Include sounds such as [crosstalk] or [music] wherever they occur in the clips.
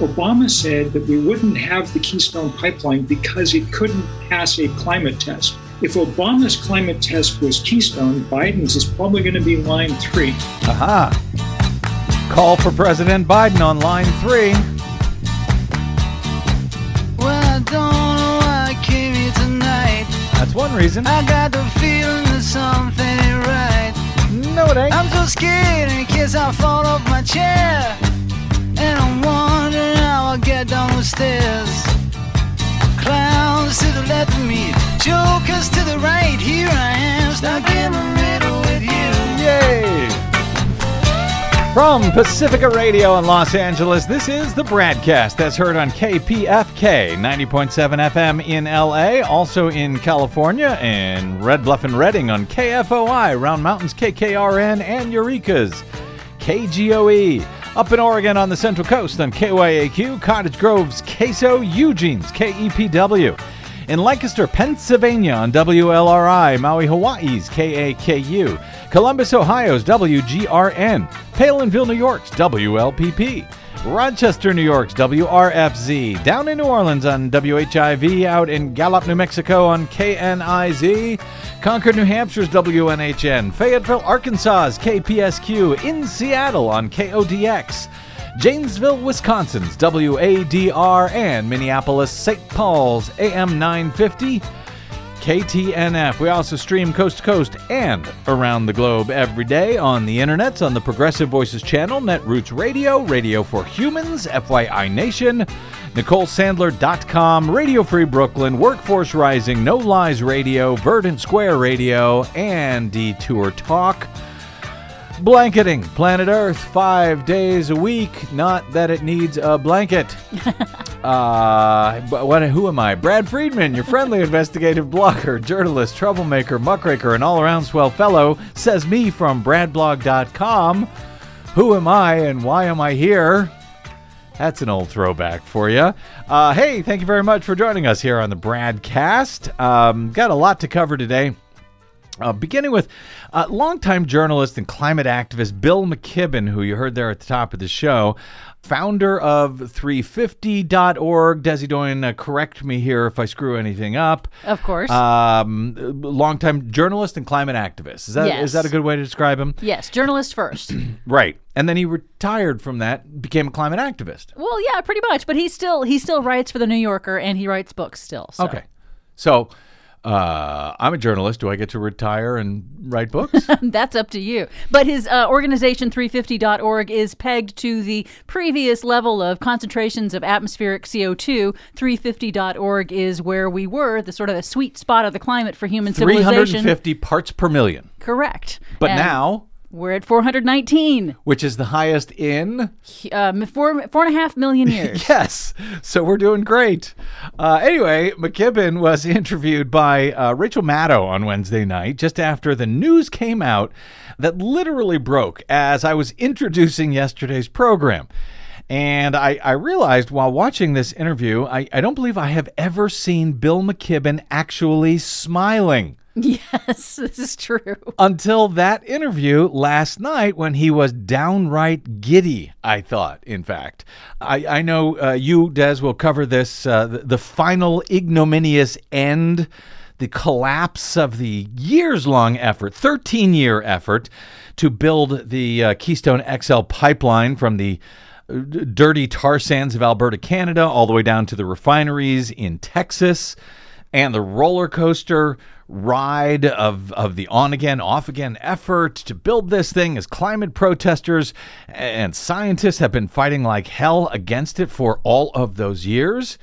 Obama said that we wouldn't have the Keystone Pipeline because it couldn't pass a climate test. If Obama's climate test was Keystone, Biden's is probably going to be line three. Aha. Call for President Biden on line three. Well, I don't know why I came here tonight. That's one reason. I got the feeling that something ain't right. No, it ain't. I'm so scared in case I fall off my chair. And I'm wondering how I'll down the stairs. Clowns to the left of me, jokers to the right. Here I am, stuck in the middle with you. Yay! From Pacifica Radio in Los Angeles, this is the broadcast that's heard on KPFK 90.7 FM in LA, also in California, and Red Bluff and Redding on KFOI, Round Mountains KKRN, and Eureka's KGOE. Up in Oregon on the Central Coast on KYAQ, Cottage Grove's Queso, Eugene's KEPW. In Lancaster, Pennsylvania on WLRI, Maui, Hawaii's KAKU, Columbus, Ohio's WGRN, Palenville, New York's WLPP, Rochester, New York's WRFZ, down in New Orleans on WHIV, out in Gallup, New Mexico on KNIZ, Concord, New Hampshire's WNHN, Fayetteville, Arkansas's KPSQ, in Seattle on KODX. Janesville, Wisconsin's WADR, and Minneapolis, St. Paul's AM 950. KTNF. We also stream coast to coast and around the globe every day on the internets on the Progressive Voices channel, Netroots Radio, Radio for Humans, FYI Nation, NicoleSandler.com, Radio Free Brooklyn, Workforce Rising, No Lies Radio, Verdant Square Radio, and Detour Talk. Blanketing Planet Earth five days a week. Not that it needs a blanket. [laughs] uh, but what? Who am I? Brad Friedman, your friendly [laughs] investigative blogger, journalist, troublemaker, muckraker, and all-around swell fellow. Says me from BradBlog.com. Who am I and why am I here? That's an old throwback for you. Uh, hey, thank you very much for joining us here on the Bradcast. Um, got a lot to cover today. Uh, beginning with uh, longtime journalist and climate activist Bill McKibben, who you heard there at the top of the show, founder of 350.org. Desi Doyen, uh, correct me here if I screw anything up. Of course. Um, longtime journalist and climate activist. Is that is Yes. that a good way to describe him? yes, journalist first. [clears throat] Right. And then he retired from that, became a climate activist. well, yeah, pretty much. But he still he still writes for the New Yorker and he writes books still. So. Okay. So uh, I'm a journalist. Do I get to retire and write books? [laughs] That's up to you. But his uh, organization, 350.org, is pegged to the previous level of concentrations of atmospheric CO2. 350.org is where we were, the sort of the sweet spot of the climate for human civilization. 350 parts per million. Correct. But And now, we're at 419, which is the highest in um, four, four and a half million [laughs] years. Yes. So we're doing great. Uh, anyway, McKibben was [laughs] interviewed by uh, Rachel Maddow on Wednesday night just after the news came out that literally broke as I was introducing yesterday's program. And I, I realized while watching this interview, I, I don't believe I have ever seen Bill McKibben actually smiling [laughs] Yes, this is true. until that interview last night when he was downright giddy, I thought, in fact. I, I know uh, you, Des, will cover this uh, the, the final ignominious end, the collapse of the years long effort, 13 year effort to build the uh, Keystone XL pipeline from the uh, dirty tar sands of Alberta, Canada, all the way down to the refineries in Texas and the roller coaster ride of, of the on again, off again effort to build this thing as climate protesters and scientists have been fighting like hell against it for all of those years.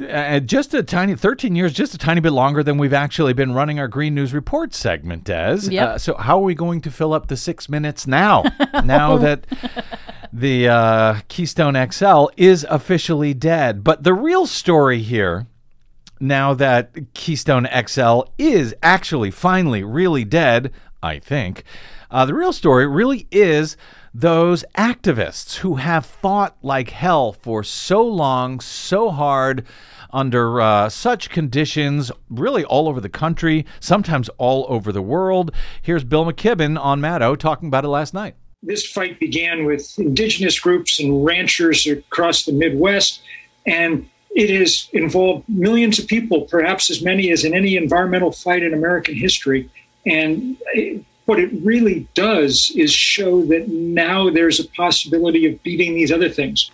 Uh, just a tiny 13 years, just a tiny bit longer than we've actually been running our Green News Report segment, Des. Yep. Uh, so, how are we going to fill up the six minutes now? [laughs] now that the uh, Keystone XL is officially dead. But the real story here now that Keystone XL is actually finally really dead, I think, uh, the real story really is those activists who have fought like hell for so long, so hard, under uh, such conditions, really all over the country, sometimes all over the world. Here's Bill McKibben on Maddow talking about it last night. This fight began with indigenous groups and ranchers across the Midwest, and it has involved millions of people, perhaps as many as in any environmental fight in American history. And what it really does is show that now there's a possibility of beating these other things.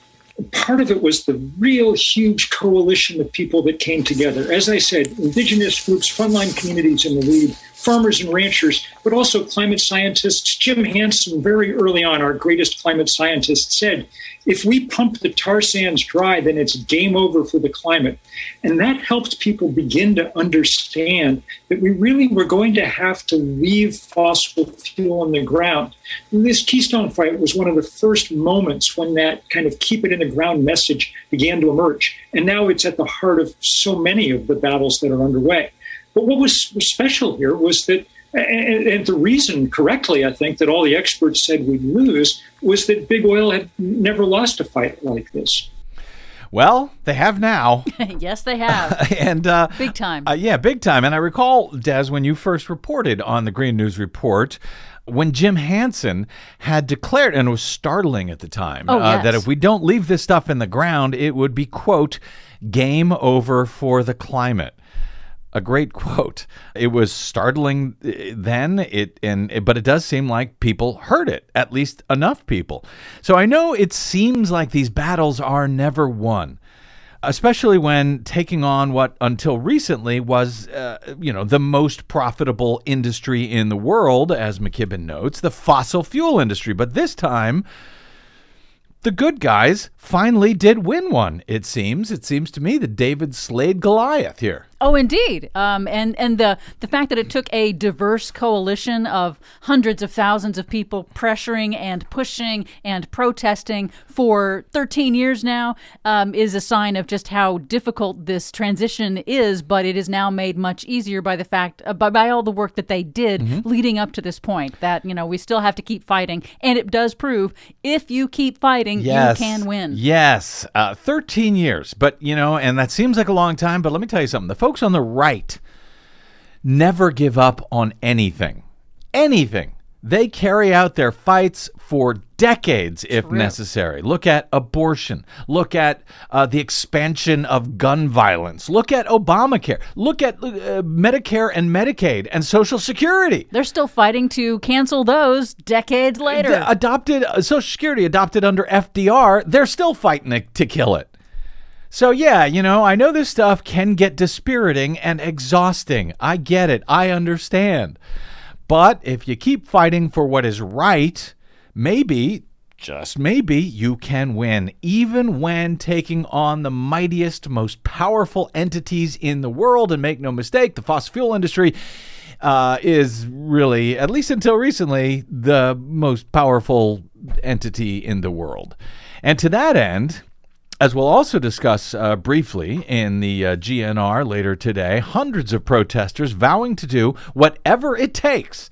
Part of it was the real huge coalition of people that came together. As I said, indigenous groups, frontline communities in the lead, farmers and ranchers, but also climate scientists. Jim Hansen, very early on, our greatest climate scientist, said if we pump the tar sands dry, then it's game over for the climate. And that helped people begin to understand that we really were going to have to leave fossil fuel in the ground. And this Keystone fight was one of the first moments when that kind of keep it in the ground message began to emerge. And now it's at the heart of so many of the battles that are underway. But what was special here was that and, and, the reason, correctly, I think, that all the experts said we'd lose was that big oil had never lost a fight like this. Well, they have now. [laughs] [laughs] yes, they have. [laughs] and uh, big time. Uh, yeah, big time. And I recall, Des, when you first reported on the Green News Report, when Jim Hansen had declared, and it was startling at the time, oh, uh, that if we don't leave this stuff in the ground, it would be, quote, game over for the climate a great [laughs] quote. It was startling uh, then, it and but it does seem like people heard it, at least enough people. So I know it seems like these battles are never won. Especially when taking on what until recently was, uh, you know, the most profitable industry in the world, as McKibben notes, the fossil fuel industry. But this time, the good guys finally did win one, it seems. It seems to me that David slayed Goliath here. Oh, indeed. Um, and and the the fact that it took a diverse coalition of hundreds of thousands of people pressuring and pushing and protesting for 13 years now um, is a sign of just how difficult this transition is. But it is now made much easier by the fact uh, by, by all the work that they did mm-hmm. leading up to this point. That you know we still have to keep fighting, and it does prove if you keep fighting, yes. you can win. Yes, uh, 13 years. But, you know, and that seems like a long time. But let me tell you something the folks on the right never give up on anything. Anything. They carry out their fights for decades if necessary. Look at abortion. Look at uh, the expansion of gun violence. Look at Obamacare. Look at uh, Medicare and Medicaid and Social Security. They're still fighting to cancel those decades later. The adopted uh, Social Security adopted under FDR. They're still fighting to, to kill it. So, yeah, you know, I know this stuff can get dispiriting and exhausting. I get it. I understand. But if you keep fighting for what is right, maybe, just maybe, you can win, even when taking on the mightiest, most powerful entities in the world. And make no mistake, the fossil fuel industry. Uh, is really, at least until recently, the most powerful entity in the world. And to that end, as we'll also discuss uh, briefly in the uh, GNR later today, hundreds of protesters vowing to do whatever it takes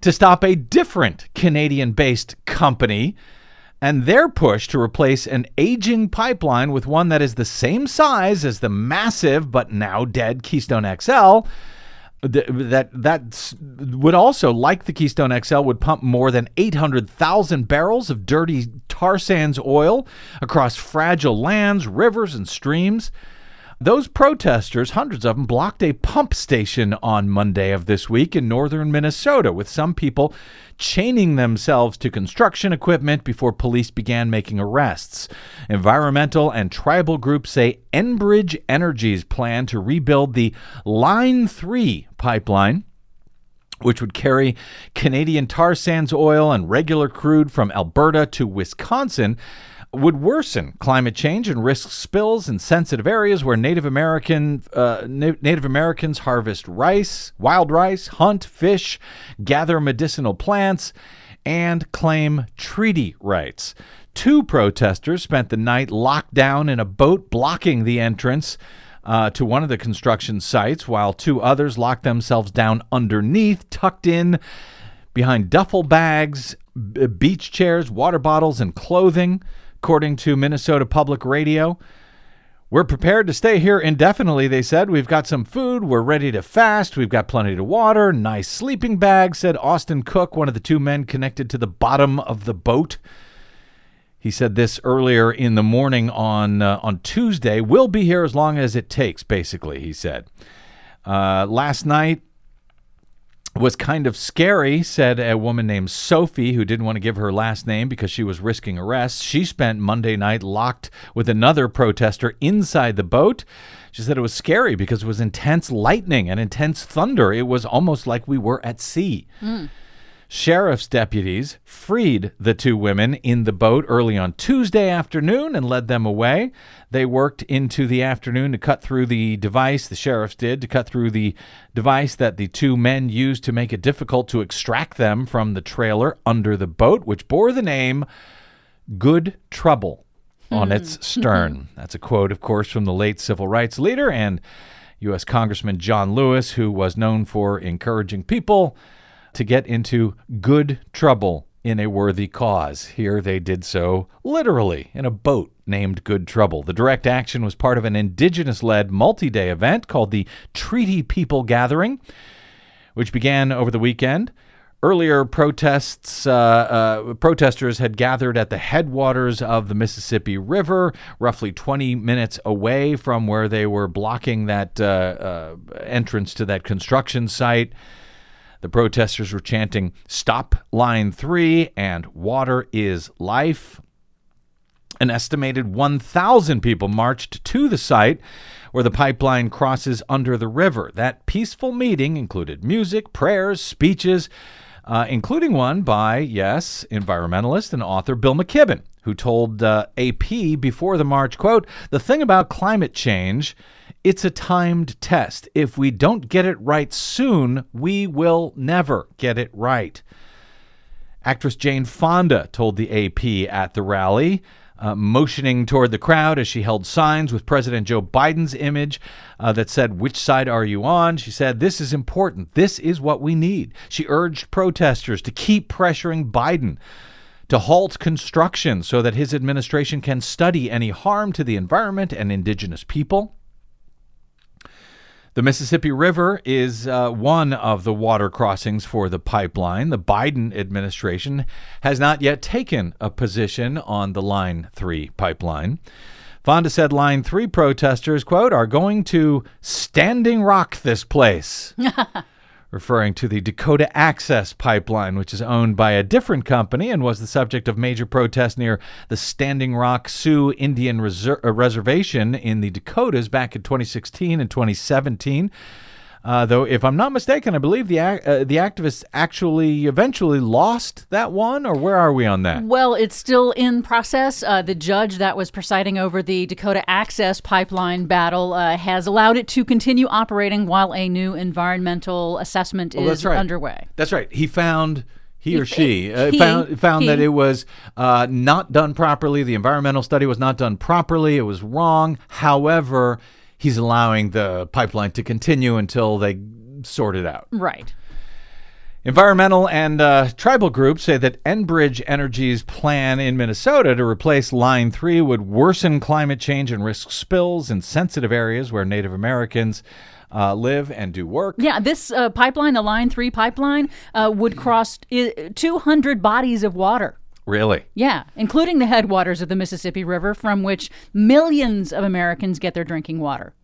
to stop a different Canadian based company and their push to replace an aging pipeline with one that is the same size as the massive but now dead Keystone XL. That that would also, like the Keystone XL, would pump more than 800,000 barrels of dirty tar sands oil across fragile lands, rivers, and streams. Those protesters, hundreds of them, blocked a pump station on Monday of this week in northern Minnesota, with some people chaining themselves to construction equipment before police began making arrests. Environmental and tribal groups say Enbridge Energy's plan to rebuild the Line 3 pipeline which would carry Canadian tar sands oil and regular crude from Alberta to Wisconsin, would worsen climate change and risk spills in sensitive areas where Native American uh, Na- Native Americans harvest rice, wild rice, hunt, fish, gather medicinal plants, and claim treaty rights. Two protesters spent the night locked down in a boat blocking the entrance. Uh, to one of the construction sites, while two others locked themselves down underneath, tucked in behind duffel bags, b- beach chairs, water bottles, and clothing according to Minnesota Public Radio. We're prepared to stay here indefinitely, they said. We've got some food. We're ready to fast. We've got plenty of water, nice sleeping bags, said Austin Cook, one of the two men connected to the bottom of the boat. He said this earlier in the morning on uh, on Tuesday. We'll be here as long as it takes, basically, he said. Uh, last night, was kind of scary, said a woman named Sophie, who didn't want to give her last name because she was risking arrest. She spent Monday night locked with another protester inside the boat. She said it was scary because it was intense lightning and intense thunder. It was almost like we were at sea. Mm. Sheriff's deputies freed the two women in the boat early on Tuesday afternoon and led them away. They worked into the afternoon to cut through the device, the sheriffs did, to cut through the device that the two men used to make it difficult to extract them from the trailer under the boat, which bore the name Good Trouble on its hmm. [laughs] stern. That's a quote, of course, from the late civil rights leader and U.S. Congressman John Lewis, who was known for encouraging people to get into good trouble in a worthy cause. Here they did so literally in a boat named Good Trouble. The direct action was part of an indigenous led multi day event called the Treaty People Gathering, which began over the weekend. Earlier protests, uh, uh, protesters had gathered at the headwaters of the Mississippi River, roughly 20 minutes away from where they were blocking that uh, uh entrance to that construction site. The protesters were chanting, Stop Line 3 and Water is Life. An estimated 1,000 people marched to the site where the pipeline crosses under the river. That peaceful meeting included music, prayers, speeches, uh, including one by, yes, environmentalist and author Bill McKibben, who told uh, AP before the march, quote, the thing about climate change it's a timed test. If we don't get it right soon, we will never get it right. Actress Jane Fonda told the AP at the rally, uh, motioning toward the crowd as she held signs with President Joe Biden's image uh, that said, Which side are you on? She said, This is important. This is what we need. She urged protesters to keep pressuring Biden to halt construction so that his administration can study any harm to the environment and indigenous people. The Mississippi River is uh, one of the water crossings for the pipeline. The Biden administration has not yet taken a position on the Line 3 pipeline. Fonda said Line 3 protesters, quote, are going to standing rock this place. [laughs] referring to the Dakota Access Pipeline, which is owned by a different company and was the subject of major protests near the Standing Rock Sioux Indian Reser- uh, Reservation in the Dakotas back in 2016 and 2017. Uh, though, if I'm not mistaken, I believe the uh, the activists actually eventually lost that one, or where are we on that? Well, it's still in process. Uh, the judge that was presiding over the Dakota Access Pipeline battle uh, has allowed it to continue operating while a new environmental assessment oh, is right. underway. That's right. He found he or she uh, he, found found he. that it was uh, not done properly. The environmental study was not done properly. It was wrong. However, he's allowing the pipeline to continue until they sort it out. Right. Environmental and uh, tribal groups say that Enbridge Energy's plan in Minnesota to replace Line 3 would worsen climate change and risk spills in sensitive areas where Native Americans uh, live and do work. Yeah, this uh, pipeline, the Line 3 pipeline, uh, would cross 200 bodies of water. Really? Yeah, including the headwaters of the Mississippi River, from which millions of Americans get their drinking water.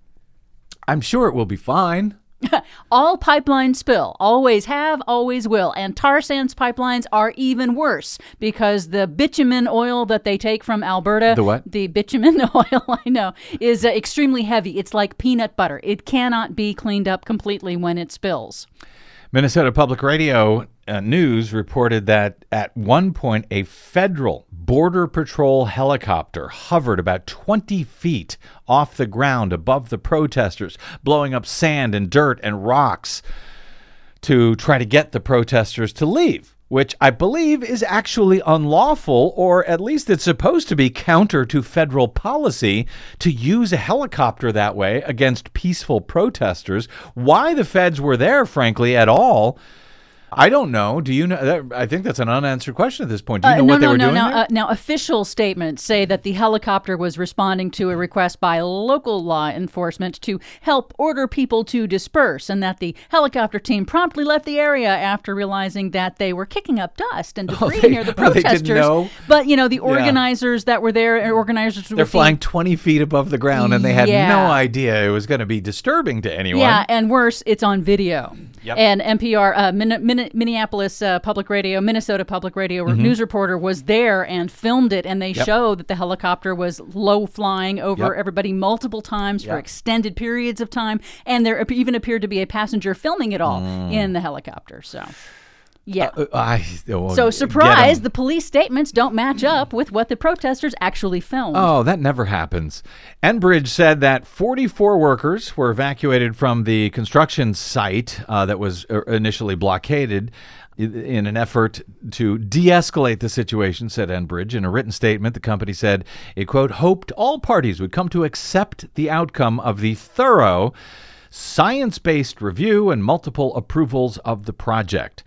I'm sure it will be fine. [laughs] All pipelines spill, always have, always will. And tar sands pipelines are even worse because the bitumen oil that they take from Alberta, the what? The bitumen [laughs] oil, I know, is uh, extremely heavy. It's like peanut butter. It cannot be cleaned up completely when it spills. Minnesota Public Radio uh, News reported that at one point a federal Border Patrol helicopter hovered about 20 feet off the ground above the protesters, blowing up sand and dirt and rocks to try to get the protesters to leave which I believe is actually unlawful, or at least it's supposed to be counter to federal policy to use a helicopter that way against peaceful protesters. Why the feds were there, frankly, at all, I don't know. Do you know? That, I think that's an unanswered question at this point. Do you know Uh, no, what they no, were no, doing? no. there? Uh, now, official statements say that the helicopter was responding to a request by local law enforcement to help order people to disperse, and that the helicopter team promptly left the area after realizing that they were kicking up dust and [laughs] debris they- near the oh, [laughs] they didn't protesters. know? But you know, the organizers that were there, uh, organizers They're flying 20 feet above the ground and they had Yeah. no idea it was going to be disturbing to anyone. Yeah, and worse, it's on video. Yep. And NPR, uh, Min- Min- Minneapolis uh, Public Radio, Minnesota Public Radio Mm-hmm. news reporter was there and filmed it, and they show that the helicopter was low flying over Yep. everybody multiple times for extended periods of time, and there even appeared to be a passenger filming it all in the helicopter. So, yeah. Uh, I, oh, so surprise, the police statements don't match up with what the protesters actually filmed. Oh, that never happens. Enbridge said that 44 workers were evacuated from the construction site uh, that was uh, initially blockaded in an effort to de escalate the situation, said Enbridge. In a written statement, the company said it, quote, hoped all parties would come to accept the outcome of the thorough science based review and multiple approvals of the project.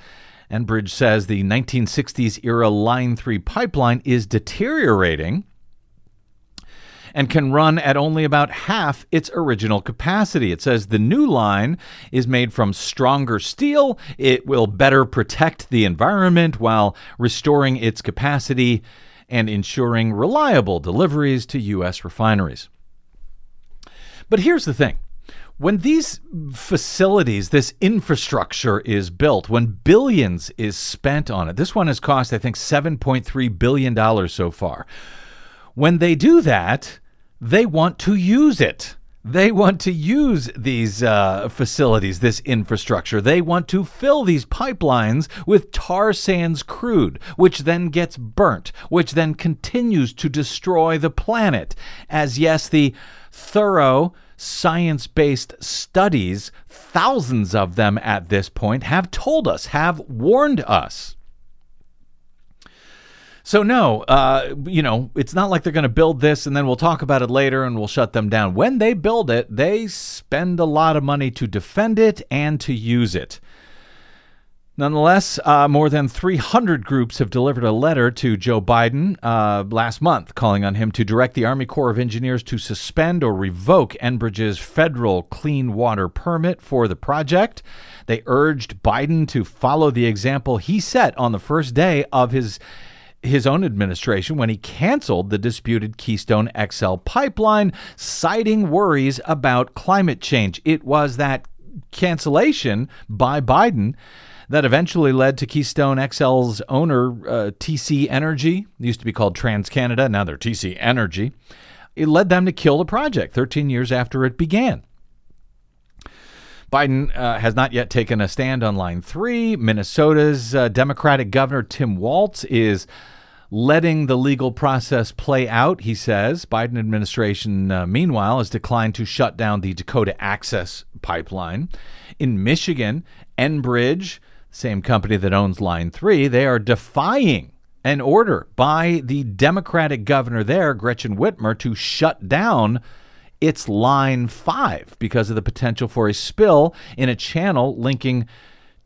Enbridge says the 1960s era Line 3 pipeline is deteriorating and can run at only about half its original capacity. It says the new line is made from stronger steel. It will better protect the environment while restoring its capacity and ensuring reliable deliveries to U.S. refineries. But here's the thing. When these facilities, this infrastructure is built, when billions is spent on it, this one has cost, I think, $7.3 billion so far. When they do that, they want to use it. They want to use these uh, facilities, this infrastructure. They want to fill these pipelines with tar sands crude, which then gets burnt, which then continues to destroy the planet. As yes, the thorough science based studies, thousands of them at this point, have told us, have warned us. So no, uh, you know, it's not like they're going to build this and then we'll talk about it later and we'll shut them down. When they build it, they spend a lot of money to defend it and to use it. Nonetheless, uh, more than 300 groups have delivered a letter to Joe Biden uh, last month calling on him to direct the Army Corps of Engineers to suspend or revoke Enbridge's federal clean water permit for the project. They urged Biden to follow the example he set on the first day of his his own administration when he canceled the disputed Keystone XL pipeline, citing worries about climate change. It was that cancellation by Biden that eventually led to Keystone XL's owner, uh, TC Energy, used to be called TransCanada, now they're TC Energy. It led them to kill the project 13 years after it began. Biden uh, has not yet taken a stand on Line 3. Minnesota's uh, Democratic Governor Tim Walz is letting the legal process play out, he says. Biden administration, uh, meanwhile, has declined to shut down the Dakota Access pipeline. In Michigan, Enbridge, same company that owns Line 3, they are defying an order by the Democratic governor there, Gretchen Whitmer, to shut down its Line 5 because of the potential for a spill in a channel linking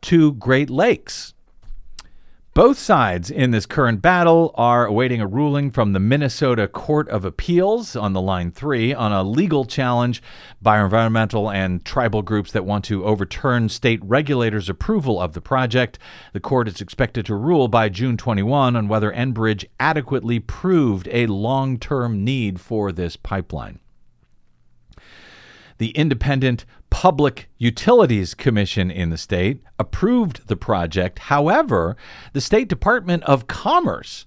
two Great Lakes. Both sides in this current battle are awaiting a ruling from the Minnesota Court of Appeals on the Line 3 on a legal challenge by environmental and tribal groups that want to overturn state regulators' approval of the project. The court is expected to rule by June 21 on whether Enbridge adequately proved a long term need for this pipeline the Independent Public Utilities Commission in the state approved the project. However, the State Department of Commerce,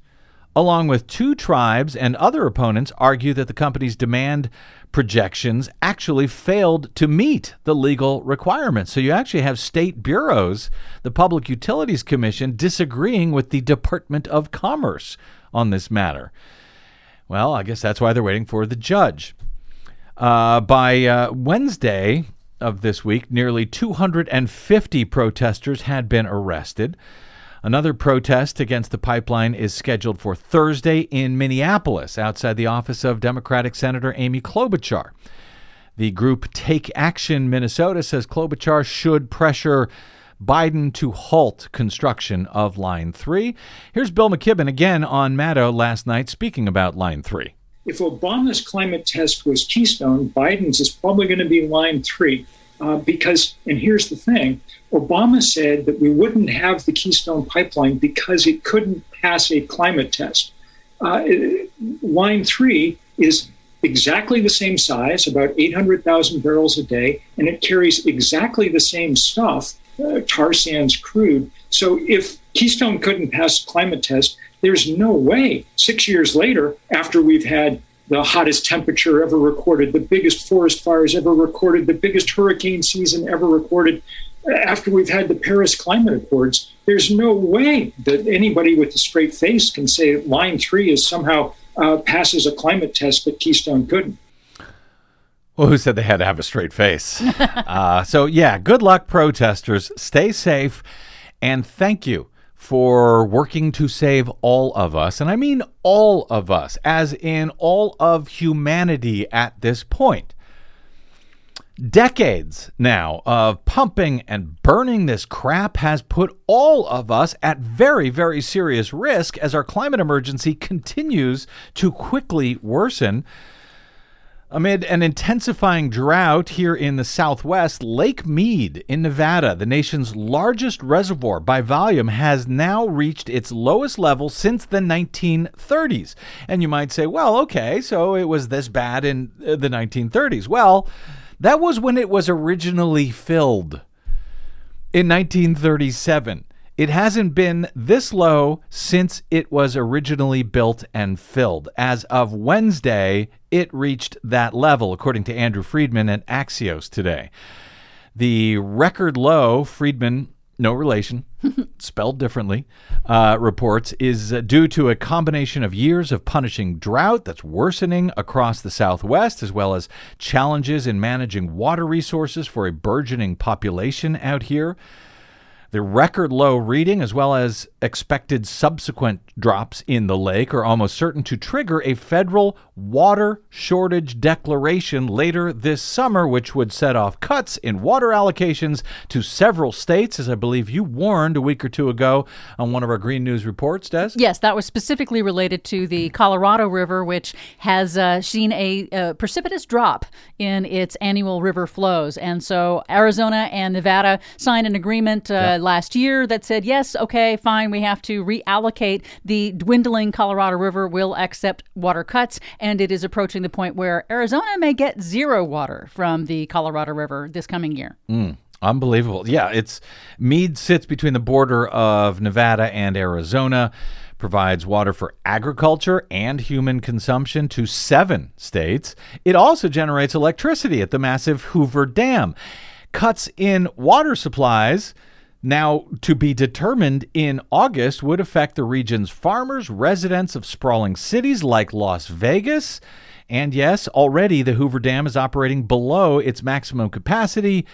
along with two tribes and other opponents, argue that the company's demand projections actually failed to meet the legal requirements. So you actually have state bureaus, the Public Utilities Commission, disagreeing with the Department of Commerce on this matter. Well, I guess that's why they're waiting for the judge. Uh, by uh, Wednesday of this week, nearly 250 protesters had been arrested. Another protest against the pipeline is scheduled for Thursday in Minneapolis, outside the office of Democratic Senator Amy Klobuchar. The group Take Action Minnesota says Klobuchar should pressure Biden to halt construction of Line 3. Here's Bill McKibben again on Maddow last night speaking about Line 3. If Obama's climate test was Keystone, Biden's is probably going to be Line 3. Uh, because, and here's the thing Obama said that we wouldn't have the Keystone pipeline because it couldn't pass a climate test. Uh, line 3 is exactly the same size, about 800,000 barrels a day, and it carries exactly the same stuff, uh, tar sands crude. So if Keystone couldn't pass climate test, there's no way six years later, after we've had the hottest temperature ever recorded, the biggest forest fires ever recorded, the biggest hurricane season ever recorded, after we've had the Paris Climate Accords, there's no way that anybody with a straight face can say Line 3 is somehow uh, passes a climate test that Keystone couldn't. Well, who said they had to have a straight face? [laughs] uh, so, yeah, good luck, protesters. Stay safe. And thank you for working to save all of us. And I mean all of us, as in all of humanity at this point. Decades now of pumping and burning this crap has put all of us at very, very serious risk as our climate emergency continues to quickly worsen. Amid an intensifying drought here in the southwest, Lake Mead in Nevada, the nation's largest reservoir by volume, has now reached its lowest level since the 1930s. And you might say, well, okay, so it was this bad in uh, the 1930s. Well, that was when it was originally filled in 1937. It hasn't been this low since it was originally built and filled. As of Wednesday, it reached that level, according to Andrew Friedman at Axios today. The record low, Friedman, no relation, [laughs] spelled differently, uh, reports is due to a combination of years of punishing drought that's worsening across the Southwest, as well as challenges in managing water resources for a burgeoning population out here. The record low reading, as well as expected subsequent drops in the lake, are almost certain to trigger a federal water shortage declaration later this summer, which would set off cuts in water allocations to several states, as I believe you warned a week or two ago on one of our Green News reports, Des? Yes, that was specifically related to the Colorado River, which has uh, seen a, a precipitous drop in its annual river flows. And so Arizona and Nevada signed an agreement. Uh, yep last year that said, yes, okay, fine, we have to reallocate. The dwindling Colorado River will accept water cuts, and it is approaching the point where Arizona may get zero water from the Colorado River this coming year. Mm. Unbelievable. Yeah, it's Mead sits between the border of Nevada and Arizona, provides water for agriculture and human consumption to seven states. It also generates electricity at the massive Hoover Dam. Cuts in water supplies now to be determined in August would affect the region's farmers, residents of sprawling cities like Las Vegas. And yes, already the Hoover Dam is operating below its maximum capacity.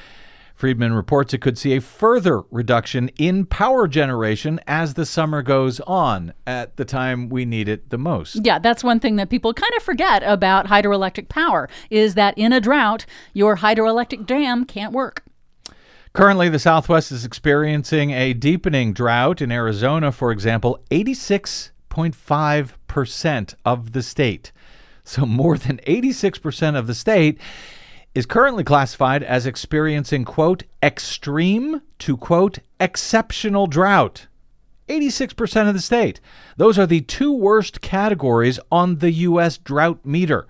Friedman reports it could see a further reduction in power generation as the summer goes on at the time we need it the most. Yeah, that's one thing that people kind of forget about hydroelectric power is that in a drought, your hydroelectric dam can't work. Currently, the Southwest is experiencing a deepening drought. In Arizona, for example, 86.5% of the state. So, more than 86% of the state is currently classified as experiencing, quote, extreme to, quote, exceptional drought. 86% of the state. Those are the two worst categories on the U.S. drought meter.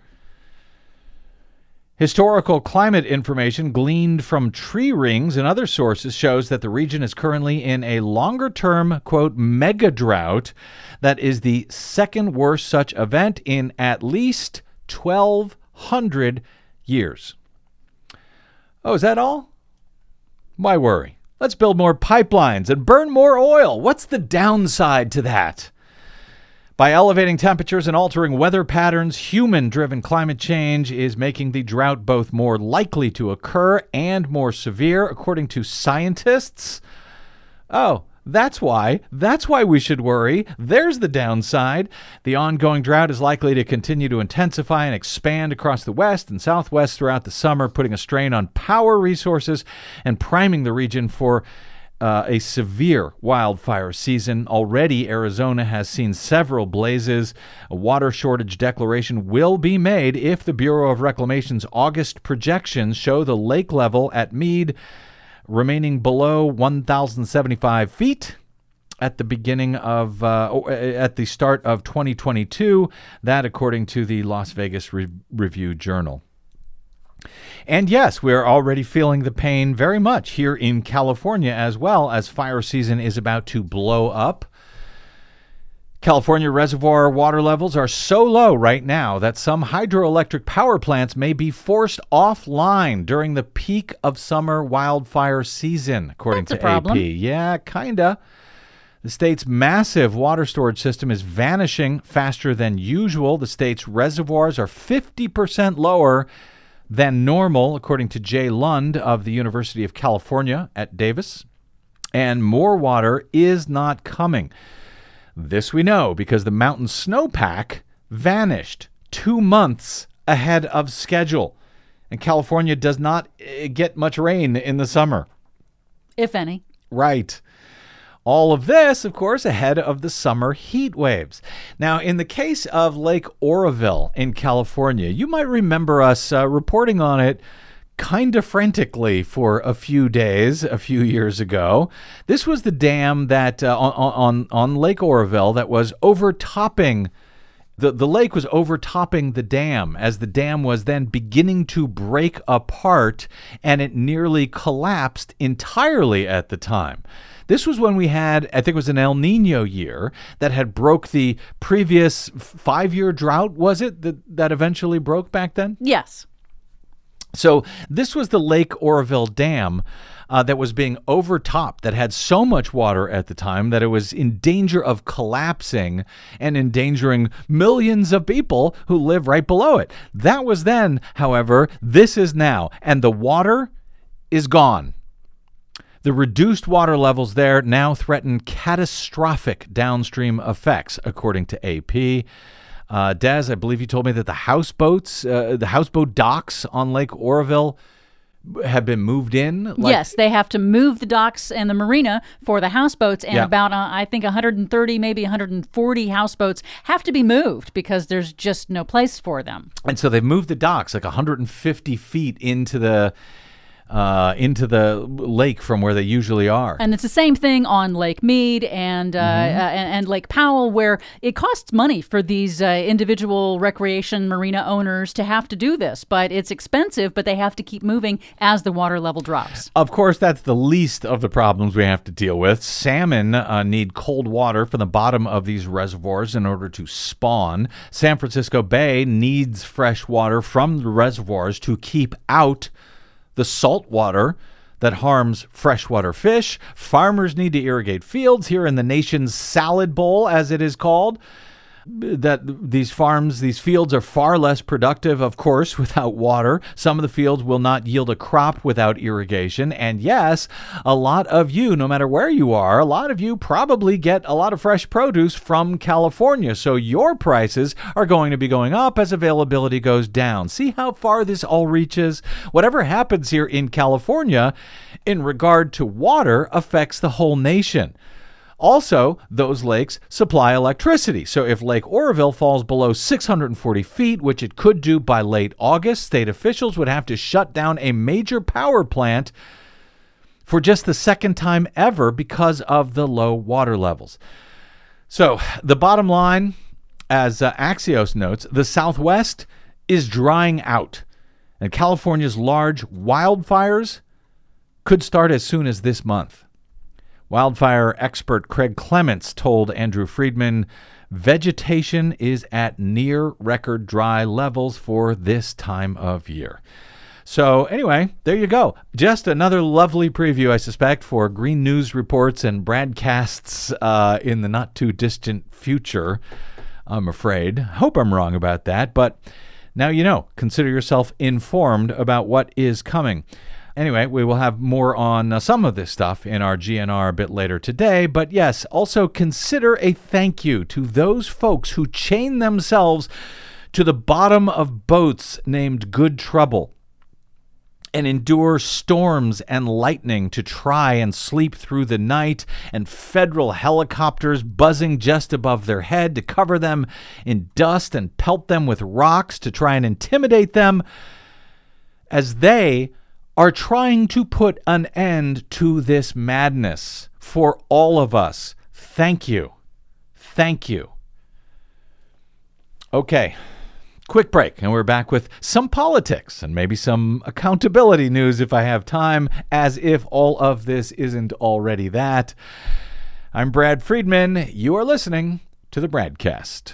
Historical climate information gleaned from tree rings and other sources shows that the region is currently in a longer term, quote, mega drought that is the second worst such event in at least 1,200 years. Oh, is that all? Why worry? Let's build more pipelines and burn more oil. What's the downside to that? By elevating temperatures and altering weather patterns, human driven climate change is making the drought both more likely to occur and more severe, according to scientists. Oh, that's why. That's why we should worry. There's the downside. The ongoing drought is likely to continue to intensify and expand across the west and southwest throughout the summer, putting a strain on power resources and priming the region for uh, a severe wildfire season. Already, Arizona has seen several blazes. A water shortage declaration will be made if the Bureau of Reclamation's August projections show the lake level at Mead remaining below 1,075 feet at the beginning of uh, oh, at the start of 2022 that according to the las vegas Re- review journal and yes, we're already feeling the pain very much here in California as well as fire season is about to blow up. California reservoir water levels are so low right now that some hydroelectric power plants may be forced offline during the peak of summer wildfire season, according That's to. AP. Yeah, kinda. The state's massive water storage system is vanishing faster than usual. The state's reservoirs are 50% lower than normal, according to Jay Lund of the University of California at Davis. And more water is not coming. This we know because the mountain snowpack vanished two months ahead of schedule. And California does not eh, get much rain in the summer. if any. Right. All of this, of course, ahead of the summer heat waves. Now, in the case of Lake Oroville in California, you might remember us uh, reporting on it kind of frantically for a few days a few years ago. This was the dam that uh, on, on on Lake Oroville that was overtopping the, the lake was overtopping the dam as the dam was then beginning to break apart and it nearly collapsed entirely at the time. This was when we had, I think it was an El Nino year that had broke the previous five year drought, was it, that, that eventually broke back then? Yes. So this was the Lake Oroville Dam uh, that was being overtopped, that had so much water at the time that it was in danger of collapsing and endangering millions of people who live right below it. That was then, however, this is now, and the water is gone. The reduced water levels there now threaten catastrophic downstream effects, according to AP. Uh, Des, I believe you told me that the houseboats, uh, the houseboat docks on Lake Oroville, have been moved in. like- yes, they have to move the docks and the marina for the houseboats, and Yeah. about uh, I think 130, maybe 140 houseboats have to be moved because there's just no place for them. And so they've moved the docks like 150 feet into the uh, into the lake from where they usually are. And it's the same thing on Lake Mead and uh, Mm-hmm. uh, and, and Lake Powell, where it costs money for these uh, individual recreation marina owners to have to do this. But it's expensive, but they have to keep moving as the water level drops. Of course, that's the least of the problems we have to deal with. Salmon uh, need cold water from the bottom of these reservoirs in order to spawn. San Francisco Bay needs fresh water from the reservoirs to keep out the salt water that harms freshwater fish. Farmers need to irrigate fields here in the nation's salad bowl, as it is called that these farms, these fields are far less productive, of course, [laughs] without water. Some of the fields will not yield a crop without irrigation. And yes, a lot of you, no matter where you are, a lot of you probably get a lot of fresh produce from California. So your prices are going to be going up as availability goes down. See how far this all reaches? Whatever happens here in California in regard to water affects the whole nation. Also, those lakes supply electricity. So if Lake Oroville falls below 640 feet, which it could do by late August, state officials would have to shut down a major power plant for just the second time ever because of the low water levels. So, the bottom line, as uh, Axios notes, the Southwest is drying out, and California's large wildfires could start as soon as this month. Wildfire expert Craig Clements told Andrew Friedman vegetation is at near record dry levels for this time of year. So, anyway, there you go. Just another lovely preview, I suspect, for green news reports and broadcasts uh, in the not too distant future. I'm afraid. Hope I'm wrong about that, but now you know. Consider yourself informed about what is coming. Anyway, we will have more on uh, some of this stuff in our GNR a bit later today. But yes, also consider a thank you to those folks who chain themselves to the bottom of boats named Good Trouble. and endure storms and lightning to try and sleep through the night, and federal helicopters buzzing just above their head to cover them in dust and pelt them with rocks to try and intimidate them, as they are trying to put an end to this madness for all of us. Thank you. Thank you. Okay. Quick break, and we're back with some politics and maybe some accountability news if I have time, as if all of this isn't already that. I'm Brad Friedman. You are listening to the BradCast.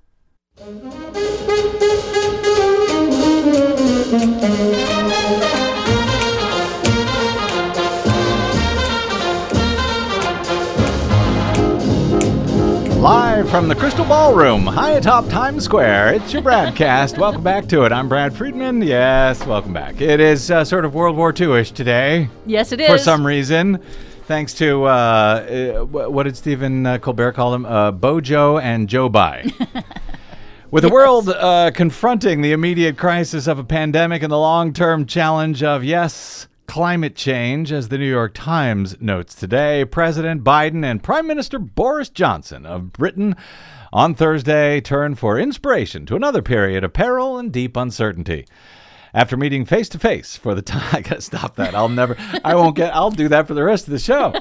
Live from the Crystal Ballroom, high atop Times Square, it's your BradCast. welcome back to it. I'm Brad Friedman. Yes, welcome back. It is uh, sort of World War II-ish today. Yes, it is. For some reason. Thanks to, uh, uh, what did Stephen uh, Colbert call them? Uh, Bojo and Joe Bye. [laughs] With the world uh, confronting the immediate crisis of a pandemic and the long term challenge of, yes, climate change, as the New York Times notes today, President Biden and Prime Minister Boris Johnson of Britain on Thursday turned for inspiration to another period of peril and deep uncertainty. After meeting face to face for the [laughs] time, I gotta stop that. I'll never, I won't get, I'll do that for the rest of the show.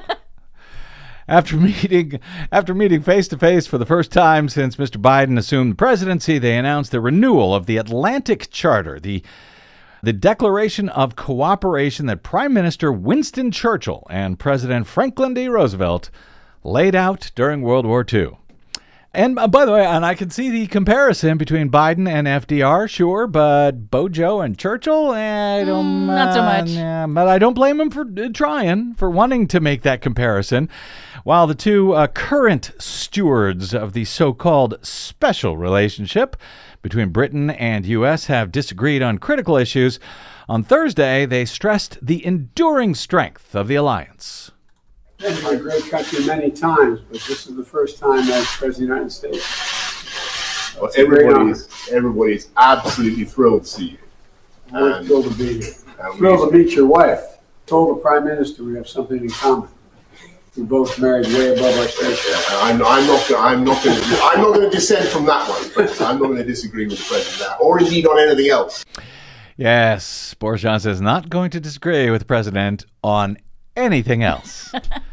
After meeting after meeting face to face for the first time since Mr. Biden assumed the presidency, they announced the renewal of the Atlantic Charter, the the declaration of cooperation that Prime Minister Winston Churchill and President Franklin D. Roosevelt laid out during World War II. And uh, by the way, and I can see the comparison between Biden and FDR, sure, but Bojo and Churchill, eh, I don't, Mm, not so uh, much. yeah, but I don't blame him for uh, trying, for wanting to make that comparison. While the two uh, current stewards of the so-called special relationship between Britain and U.S. have disagreed on critical issues, on Thursday they stressed the enduring strength of the alliance. Been to my great country many times, but this is the first time as President of the United States. Well, It's a everybody is everybody is absolutely thrilled to see you. We're thrilled to be here. And we- Thrilled to meet your wife. Told the Prime Minister we have something in common. We're both married way above our station. I'm, I'm not. go- I'm not going to. I'm not going to dissent from that one. But I'm not going to disagree with the president there, or indeed on anything else. Yes, Boris Johnson is not going to disagree with the president on anything else. [laughs]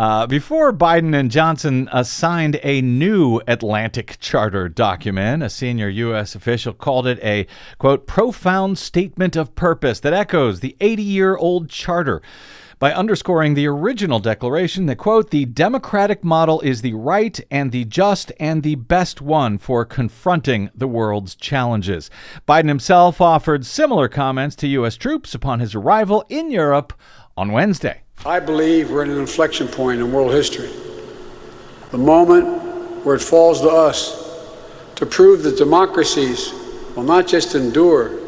uh, before Biden and Johnson signed a new Atlantic Charter document, a senior U.S. official called it a, quote, profound statement of purpose that echoes the 80 year old charter by underscoring the original declaration that, quote, the democratic model is the right and the just and the best one for confronting the world's challenges. Biden himself offered similar comments to U.S. troops upon his arrival in Europe on Wednesday. I believe we're at an inflection point in world history. The moment where it falls to us to prove that democracies will not just endure,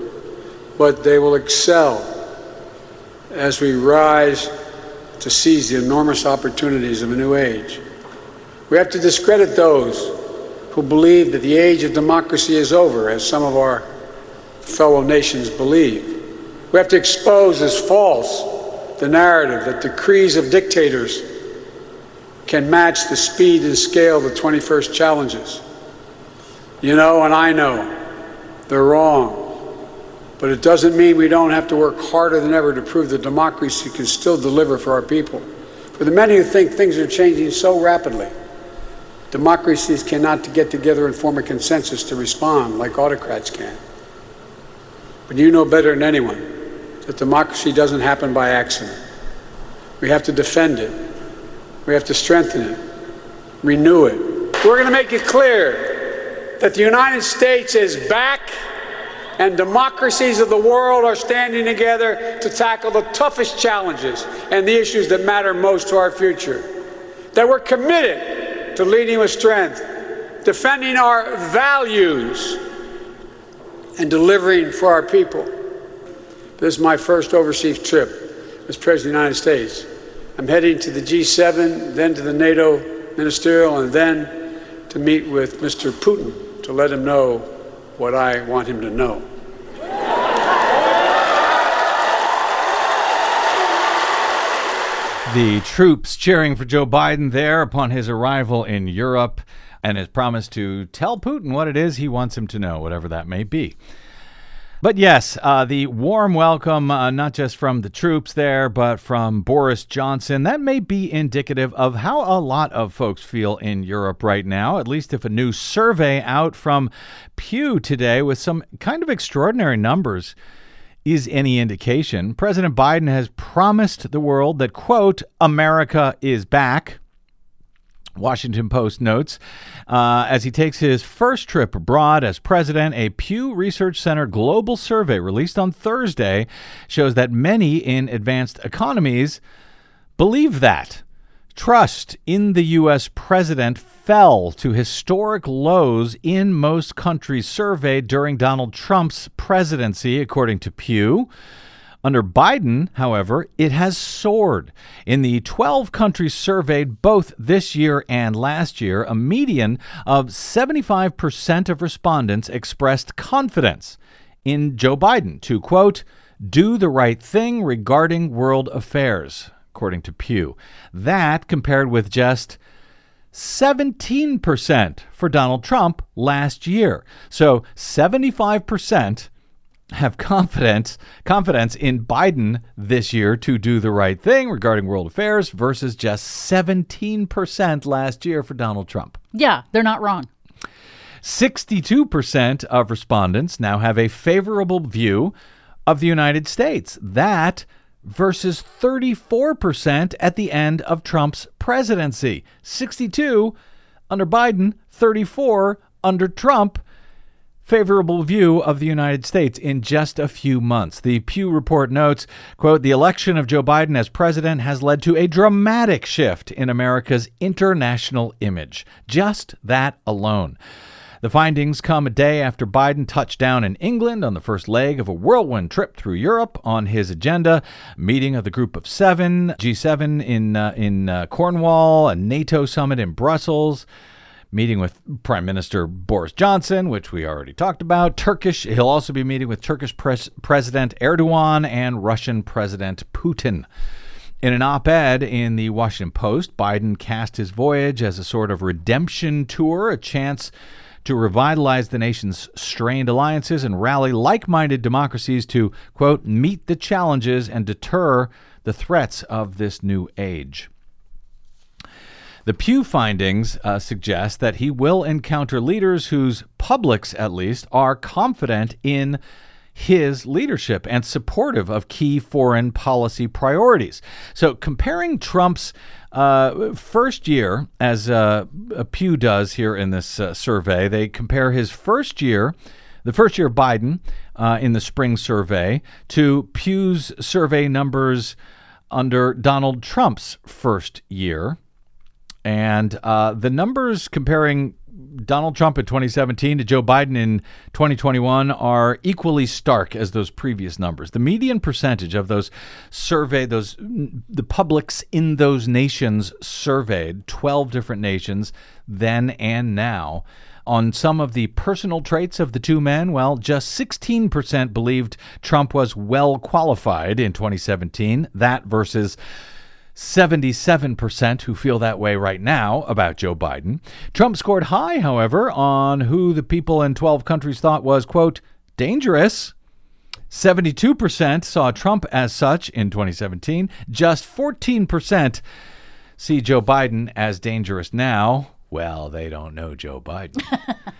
but they will excel as we rise to seize the enormous opportunities of a new age. We have to discredit those who believe that the age of democracy is over, as some of our fellow nations believe. We have to expose as false the narrative that decrees of dictators can match the speed and scale of the 21st challenges. You know, and I know they're wrong. But it doesn't mean we don't have to work harder than ever to prove that democracy can still deliver for our people. For the many who think things are changing so rapidly, democracies cannot get together and form a consensus to respond like autocrats can. But you know better than anyone that democracy doesn't happen by accident. We have to defend it. We have to strengthen it, renew it. We're going to make it clear that the United States is back and democracies of the world are standing together to tackle the toughest challenges and the issues that matter most to our future. That we're committed to leading with strength, defending our values, and delivering for our people. This is my first overseas trip as President of the United States. I'm heading to the G7, then to the NATO ministerial, and then to meet with Mr. Putin to let him know what I want him to know. The troops cheering for Joe Biden there upon his arrival in Europe and his promise to tell Putin what it is he wants him to know, whatever that may be. But yes, uh, the warm welcome, uh, not just from the troops there, but from Boris Johnson, that may be indicative of how a lot of folks feel in Europe right now, at least if a new survey out from Pew today with some kind of extraordinary numbers is any indication. President Biden has promised the world that, quote, America is back. Washington Post notes uh, as he takes his first trip abroad as president, a Pew Research Center global survey released on Thursday shows that many in advanced economies believe that. Trust in the U.S. president fell to historic lows in most countries surveyed during Donald Trump's presidency, according to Pew. Under Biden, however, it has soared. In the 12 countries surveyed both this year and last year, a median of 75% of respondents expressed confidence in Joe Biden to, quote, do the right thing regarding world affairs, according to Pew. That compared with just 17% for Donald Trump last year. So 75% have confidence confidence in Biden this year to do the right thing regarding world affairs versus just 17% last year for Donald Trump. Yeah, they're not wrong. 62% of respondents now have a favorable view of the United States. That versus 34% at the end of Trump's presidency. 62 under Biden, 34 under Trump. Favorable view of the United States in just a few months. The Pew report notes, quote, the election of Joe Biden as president has led to a dramatic shift in America's international image. Just that alone. The findings come a day after Biden touched down in England on the first leg of a whirlwind trip through Europe on his agenda, meeting of the Group of Seven, G7 in uh, in uh, Cornwall, a NATO summit in Brussels. Meeting with Prime Minister Boris Johnson, which we already talked about. Turkish, he'll also be meeting with Turkish pres- President Erdogan and Russian President Putin. In an op ed in the Washington Post, Biden cast his voyage as a sort of redemption tour, a chance to revitalize the nation's strained alliances and rally like minded democracies to, quote, meet the challenges and deter the threats of this new age. The Pew findings uh, suggest that he will encounter leaders whose publics, at least, are confident in his leadership and supportive of key foreign policy priorities. So, comparing Trump's uh, first year, as uh, Pew does here in this uh, survey, they compare his first year, the first year Biden uh, in the spring survey, to Pew's survey numbers under Donald Trump's first year. And uh, the numbers comparing Donald Trump in 2017 to Joe Biden in 2021 are equally stark as those previous numbers. The median percentage of those surveyed, those the publics in those nations surveyed, 12 different nations then and now, on some of the personal traits of the two men, well, just 16% believed Trump was well qualified in 2017. That versus 77% who feel that way right now about Joe Biden. Trump scored high, however, on who the people in 12 countries thought was, quote, dangerous. 72% saw Trump as such in 2017. Just 14% see Joe Biden as dangerous now. Well, they don't know Joe Biden. [laughs]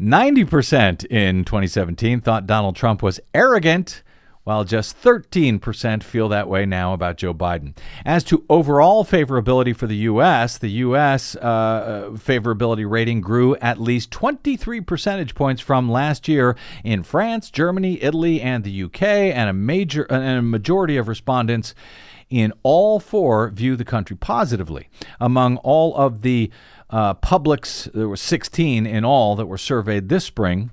90% in 2017 thought Donald Trump was arrogant while just 13% feel that way now about Joe Biden. As to overall favorability for the U.S., the U.S. Uh, uh, favorability rating grew at least 23 percentage points from last year in France, Germany, Italy, and the U.K., and a major and a majority of respondents in all four view the country positively. Among all of the uh, publics, there were 16 in all that were surveyed this spring.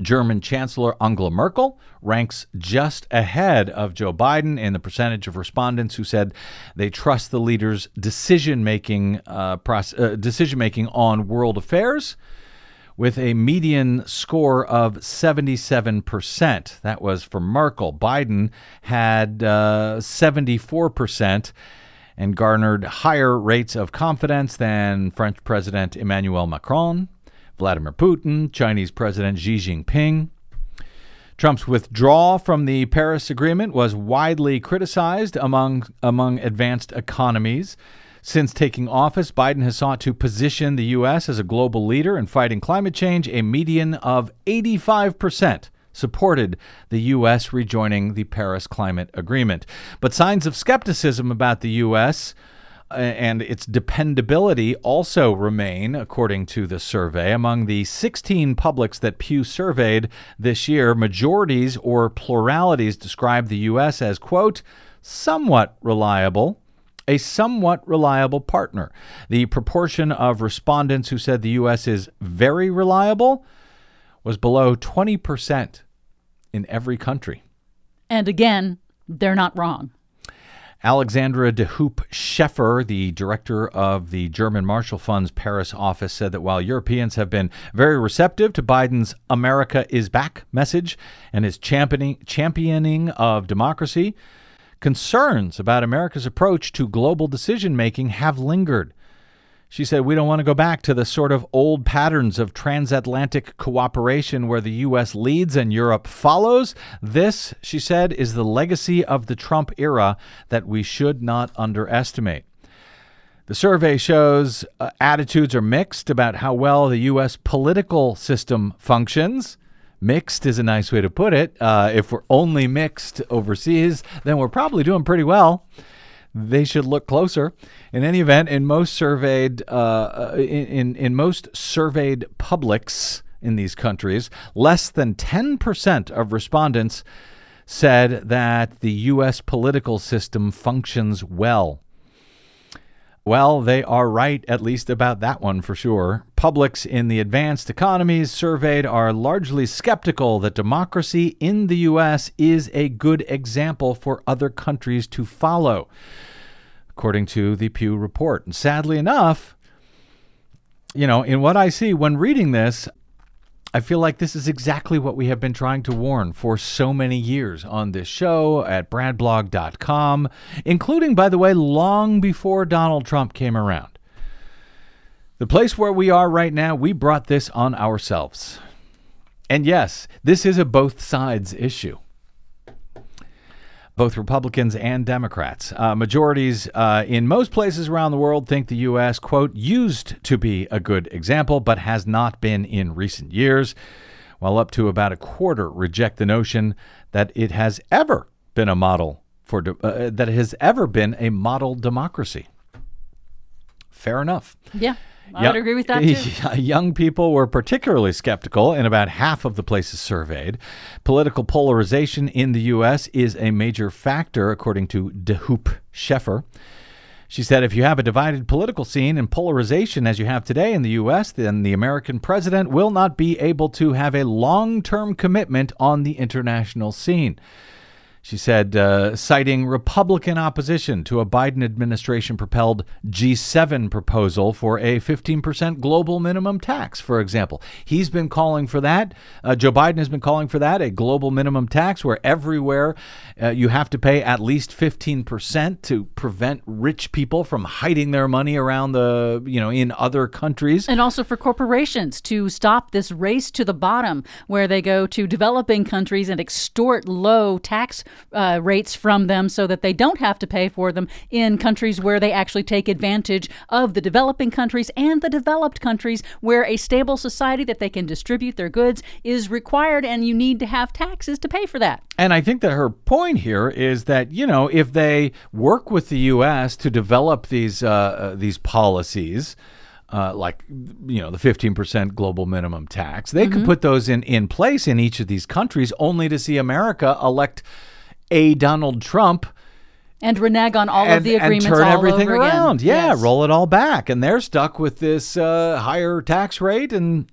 German Chancellor Angela Merkel ranks just ahead of Joe Biden in the percentage of respondents who said they trust the leader's decision making uh, uh, decision making on world affairs with a median score of 77%. That was for Merkel. Biden had uh, 74% and garnered higher rates of confidence than French President Emmanuel Macron, Vladimir Putin, Chinese President Xi Jinping. Trump's withdrawal from the Paris Agreement was widely criticized among, among advanced economies. Since taking office, Biden has sought to position the U.S. as a global leader in fighting climate change. A median of 85% supported the U.S. rejoining the Paris Climate Agreement. But signs of skepticism about the U.S. And its dependability also remain, according to the survey. Among the 16 publics that Pew surveyed this year, majorities or pluralities describe the U.S. as, quote, somewhat reliable a somewhat reliable partner. The proportion of respondents who said the U.S. is very reliable was below 20% in every country. And again, they're not wrong. Alexandra de Hoop Scheffer, the director of the German Marshall Fund's Paris office, said that while Europeans have been very receptive to Biden's America is back message and his championing, championing of democracy, Concerns about America's approach to global decision making have lingered. She said, We don't want to go back to the sort of old patterns of transatlantic cooperation where the U.S. leads and Europe follows. This, she said, is the legacy of the Trump era that we should not underestimate. The survey shows uh, attitudes are mixed about how well the U.S. political system functions. Mixed is a nice way to put it. Uh, if we're only mixed overseas, then we're probably doing pretty well. They should look closer. In any event, in most surveyed uh, in, in, in most surveyed publics in these countries, less than 10% of respondents said that the U.S. political system functions well. Well, they are right, at least about that one for sure. Publics in the advanced economies surveyed are largely skeptical that democracy in the U.S. is a good example for other countries to follow, according to the Pew report. And sadly enough, you know, in what I see when reading this, I feel like this is exactly what we have been trying to warn for so many years on this show at bradblog.com, including, by the way, long before Donald Trump came around. The place where we are right now, we brought this on ourselves. And yes, this is a both sides issue both Republicans and Democrats. Uh, majorities uh, in most places around the world think the U.S., quote, used to be a good example, but has not been in recent years, while up to about a quarter reject the notion that it has ever been a model for, de- uh, that it has ever been a model democracy. Fair enough. Yeah. I young, would agree with that too. [laughs] Young people were particularly skeptical in about half of the places surveyed. Political polarization in the U.S. is a major factor, according to de Hoop Scheffer. She said, if you have a divided political scene and polarization as you have today in the U.S., then the American president will not be able to have a long term commitment on the international scene. She said, uh, citing Republican opposition to a Biden administration propelled G7 proposal for a 15% global minimum tax, for example. He's been calling for that. Uh, Joe Biden has been calling for that, a global minimum tax where everywhere uh, you have to pay at least 15% to prevent rich people from hiding their money around the, you know, in other countries. And also for corporations to stop this race to the bottom where they go to developing countries and extort low tax uh, rates from them so that they don't have to pay for them in countries where they actually take advantage of the developing countries and the developed countries where a stable society that they can distribute their goods is required and you need to have taxes to pay for that. And I think that her point here is that you know if they work with the U.S. to develop these uh, uh, these policies, uh, like you know the 15% global minimum tax, they could put those in in place in each of these countries, only to see America elect a Donald Trump And renege on all and, of the and agreements turn all everything over again. around. Yeah, Yes. roll it all back, and they're stuck with this uh, higher tax rate, and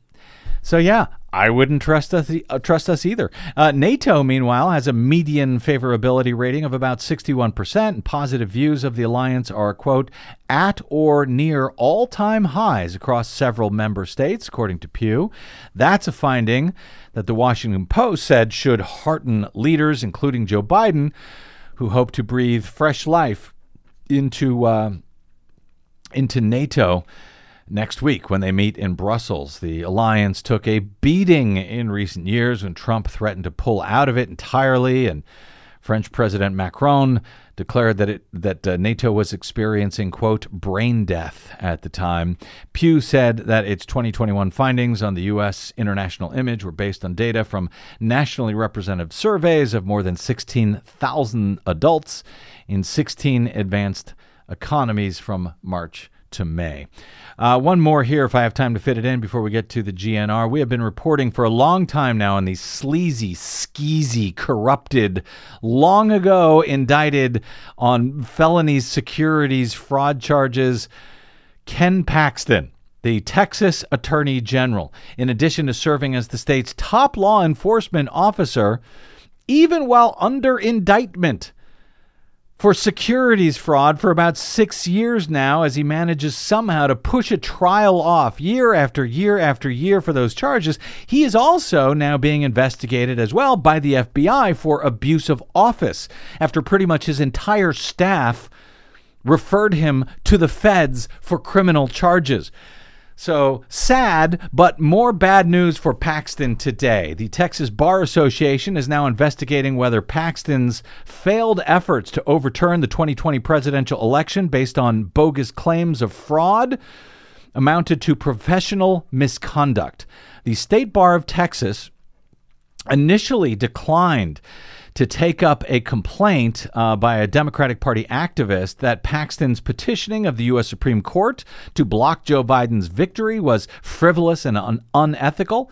so yeah, I wouldn't trust us uh, trust us either. Uh, NATO, meanwhile, has a median favorability rating of about sixty-one percent, and positive views of the alliance are quote at or near all-time highs across several member states, according to Pew. That's a finding that the Washington Post said should hearten leaders, including Joe Biden, who hope to breathe fresh life into uh, into NATO next week when they meet in Brussels. The alliance took a beating in recent years when Trump threatened to pull out of it entirely, and French President Macron declared that it that uh, NATO was experiencing quote brain death at the time. Pew said that its 2021 findings on the U.S. international image were based on data from nationally representative surveys of more than 16,000 adults in 16 advanced economies from March to May. Uh, one more here, if I have time to fit it in before we get to the GNR. We have been reporting for a long time now on these sleazy, skeezy, corrupted, long ago indicted on felonies, securities, fraud charges. Ken Paxton, the Texas Attorney General, in addition to serving as the state's top law enforcement officer, even while under indictment for securities fraud for about six years now as he manages somehow to push a trial off year after year after year for those charges. He is also now being investigated as well by the FBI for abuse of office after pretty much his entire staff referred him to the feds for criminal charges. So sad, but more bad news for Paxton today. The Texas Bar Association is now investigating whether Paxton's failed efforts to overturn the 2020 presidential election based on bogus claims of fraud amounted to professional misconduct. The State Bar of Texas initially declined to take up a complaint uh, by a Democratic Party activist that Paxton's petitioning of the U.S. Supreme Court to block Joe Biden's victory was frivolous and un- unethical.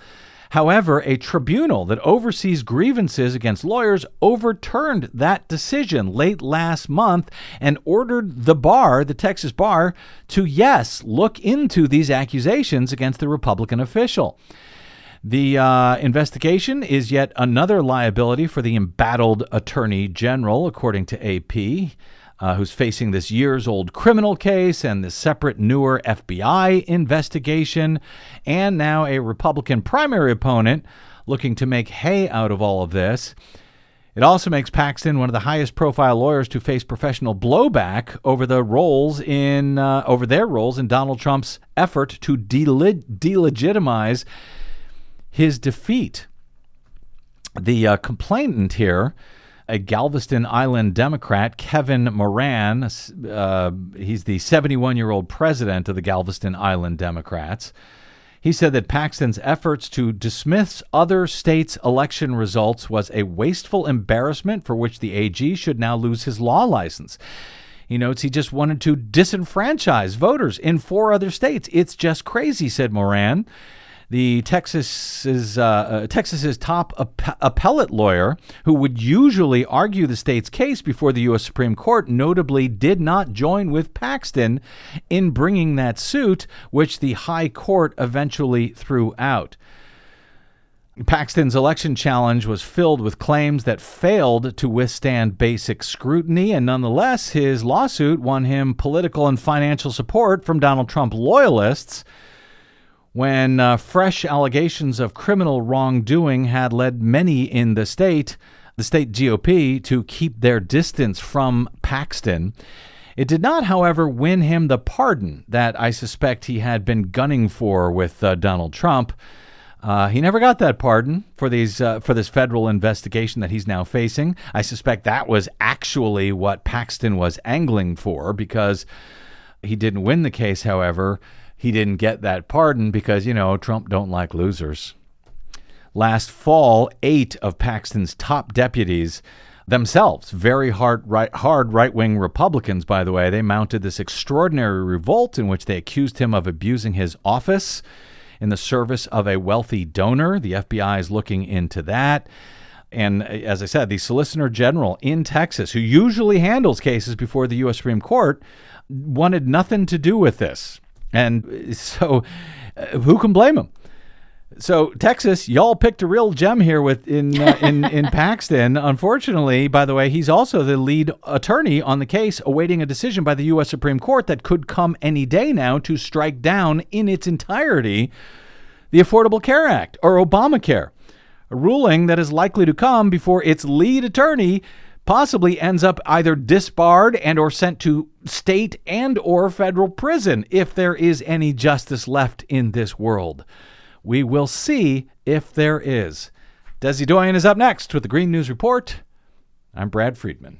However, a tribunal that oversees grievances against lawyers overturned that decision late last month and ordered the bar, the Texas bar, to yes, look into these accusations against the Republican official. The uh, investigation is yet another liability for the embattled attorney general, according to AP, uh, who's facing this years old criminal case and this separate, newer FBI investigation, and now a Republican primary opponent looking to make hay out of all of this. It also makes Paxton one of the highest profile lawyers to face professional blowback over the roles in uh, over their roles in Donald Trump's effort to dele- delegitimize his defeat. The uh, complainant here, a Galveston Island Democrat, Kevin Moran, uh, he's the 71 year old president of the Galveston Island Democrats. He said that Paxton's efforts to dismiss other states' election results was a wasteful embarrassment for which the AG should now lose his law license. He notes he just wanted to disenfranchise voters in four other states. It's just crazy, said Moran. The Texas's uh, uh, Texas's top app- appellate lawyer, who would usually argue the state's case before the U.S. Supreme Court, notably did not join with Paxton in bringing that suit, which the High Court eventually threw out. Paxton's election challenge was filled with claims that failed to withstand basic scrutiny, and nonetheless, his lawsuit won him political and financial support from Donald Trump loyalists when uh, fresh allegations of criminal wrongdoing had led many in the state, the state GOP, to keep their distance from Paxton. It did not, however, win him the pardon that I suspect he had been gunning for with uh, Donald Trump. Uh, he never got that pardon for these uh, for this federal investigation that he's now facing. I suspect that was actually what Paxton was angling for because he didn't win the case. However, he didn't get that pardon because you know Trump don't like losers. Last fall, eight of Paxton's top deputies themselves, very hard right, hard right-wing Republicans, by the way, they mounted this extraordinary revolt in which they accused him of abusing his office in the service of a wealthy donor. The FBI is looking into that. And uh, as I said, the Solicitor General in Texas, who usually handles cases before the U.S. Supreme Court, wanted nothing to do with this. And so, uh, who can blame him? So Texas, y'all picked a real gem here with in uh, [laughs] in in Paxton. Unfortunately, by the way, he's also the lead attorney on the case, awaiting a decision by the U.S. Supreme Court that could come any day now to strike down in its entirety the Affordable Care Act or Obamacare, a ruling that is likely to come before its lead attorney possibly ends up either disbarred and or sent to state and or federal prison if there is any justice left in this world. We will see if there is. Desi Doyen is up next with the Green News Report. I'm Brad Friedman.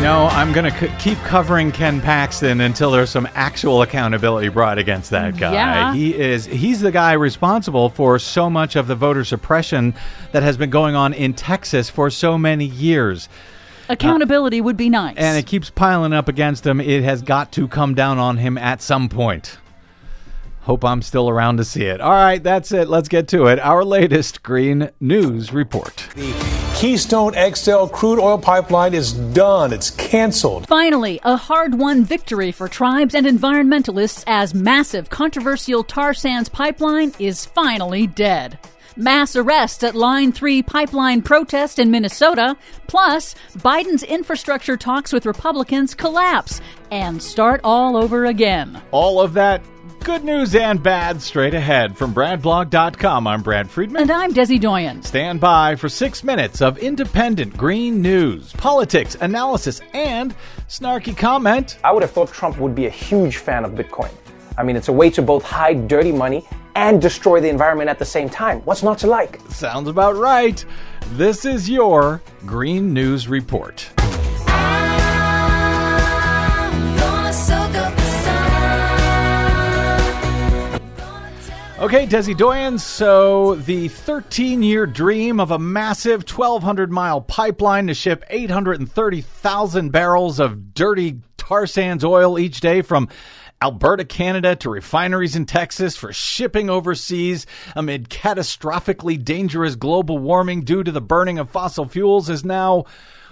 You know, I'm going to c- keep covering Ken Paxton until there's some actual accountability brought against that mm, guy. Yeah. He is he's the guy responsible for so much of the voter suppression that has been going on in Texas for so many years. Uh, accountability would be nice. And it keeps piling up against him. It has got to come down on him at some point. Hope I'm still around to see it. All right, that's it. Let's get to it. Our latest Green News Report. The Keystone XL crude oil pipeline is done. It's canceled. Finally, a hard won victory for tribes and environmentalists as massive controversial tar sands pipeline is finally dead. Mass arrests at Line 3 pipeline protest in Minnesota, plus Biden's infrastructure talks with Republicans collapse and start all over again. All of that good news and bad straight ahead from BradBlog.com. I'm Brad Friedman. And I'm Desi Doyen. Stand by for six minutes of independent green news, politics, analysis, and snarky comment. I would have thought Trump would be a huge fan of Bitcoin. I mean, it's a way to both hide dirty money and destroy the environment at the same time. What's not to like? Sounds about right. This is your Green News Report. Okay, Desi Doyen. So, the 13 year dream of a massive 1,200 mile pipeline to ship 830,000 barrels of dirty tar sands oil each day from Alberta, Canada to refineries in Texas for shipping overseas amid catastrophically dangerous global warming due to the burning of fossil fuels is now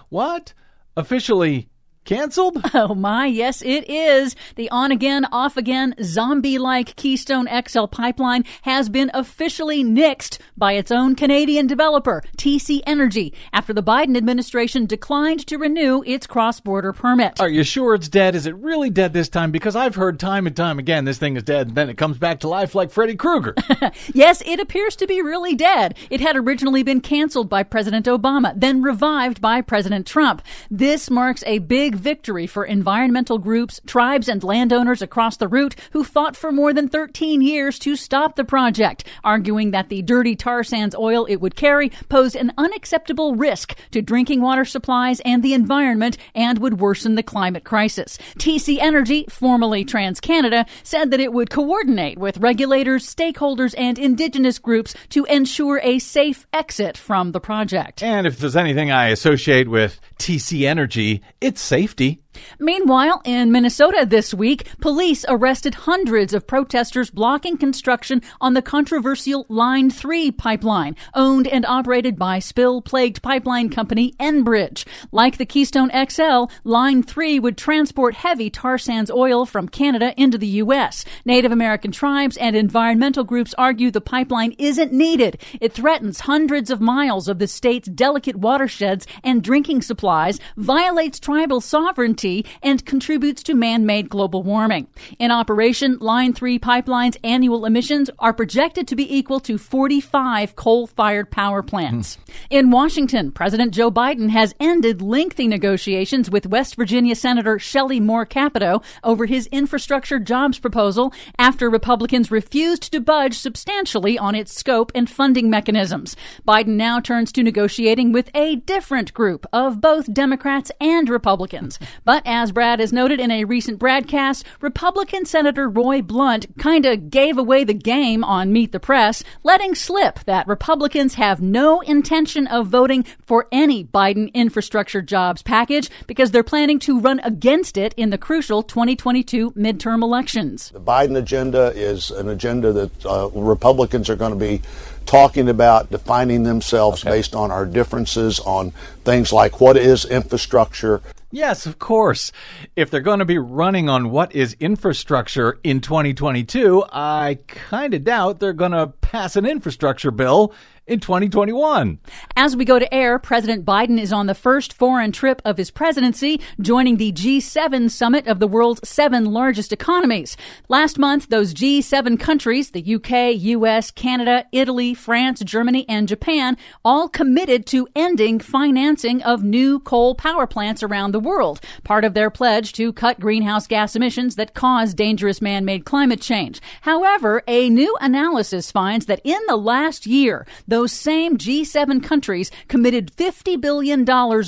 what? Officially canceled? [laughs] Oh my, yes, it is. The on again, off again, zombie like Keystone XL pipeline has been officially nixed by its own Canadian developer, TC Energy, after the Biden administration declined to renew its cross border permit. Are you sure it's dead? Is it really dead this time? Because I've heard time and time again this thing is dead, and then it comes back to life like Freddy Krueger. [laughs] yes, it appears to be really dead. It had originally been canceled by President Obama, then revived by President Trump. This marks a big victory for environmental groups, tribes, and landowners across the route who fought for more than 13 years to stop the project, arguing that the dirty tar sands oil it would carry posed an unacceptable risk to drinking water supplies and the environment and would worsen the climate crisis. TC Energy, formerly TransCanada, said that it would coordinate with regulators, stakeholders, and indigenous groups to ensure a safe exit from the project. and if there's anything I associate with TC Energy, it's safety. Meanwhile, in Minnesota this week, police arrested hundreds of protesters blocking construction on the controversial Line 3 pipeline, owned and operated by spill plagued pipeline company Enbridge. Like the Keystone XL, Line 3 would transport heavy tar sands oil from Canada into the U.S. Native American tribes and environmental groups argue the pipeline isn't needed. It threatens hundreds of miles of the state's delicate watersheds and drinking supplies, violates tribal sovereignty, and contributes to man made global warming. In operation, Line 3 pipeline's annual emissions are projected to be equal to 45 coal fired power plants. Hmm. In Washington, President Joe Biden has ended lengthy negotiations with West Virginia Senator Shelley Moore Capito over his infrastructure jobs proposal after Republicans refused to budge substantially on its scope and funding mechanisms. Biden now turns to negotiating with a different group of both Democrats and Republicans. But as Brad has noted in a recent broadcast, Republican Senator Roy Blunt kind of gave away the game on Meet the Press, letting slip that Republicans have no intention of voting for any Biden infrastructure jobs package because they're planning to run against it in the crucial 2022 midterm elections. The Biden agenda is an agenda that uh, Republicans are going to be talking about defining themselves okay. based on our differences on things like what is infrastructure. Yes, of course. If they're going to be running on what is infrastructure in 2022, I kind of doubt they're going to pass an infrastructure bill in 2021. As we go to air, President Biden is on the first foreign trip of his presidency, joining the G7 summit of the world's seven largest economies. Last month, those G7 countries, the UK, US, Canada, Italy, France, Germany, and Japan, all committed to ending financing of new coal power plants around the world, part of their pledge to cut greenhouse gas emissions that cause dangerous man-made climate change. However, a new analysis finds that in the last year, the those same G7 countries committed $50 billion